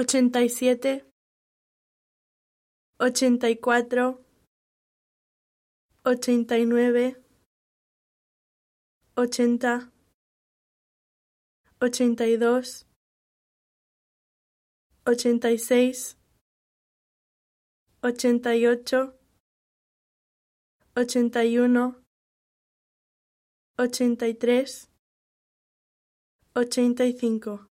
ochenta y siete, ochenta y cuatro, ochenta y nueve, ochenta, ochenta y dos, ochenta y seis, ochenta y ocho, ochenta y uno, ochenta y tres, ochenta y cinco.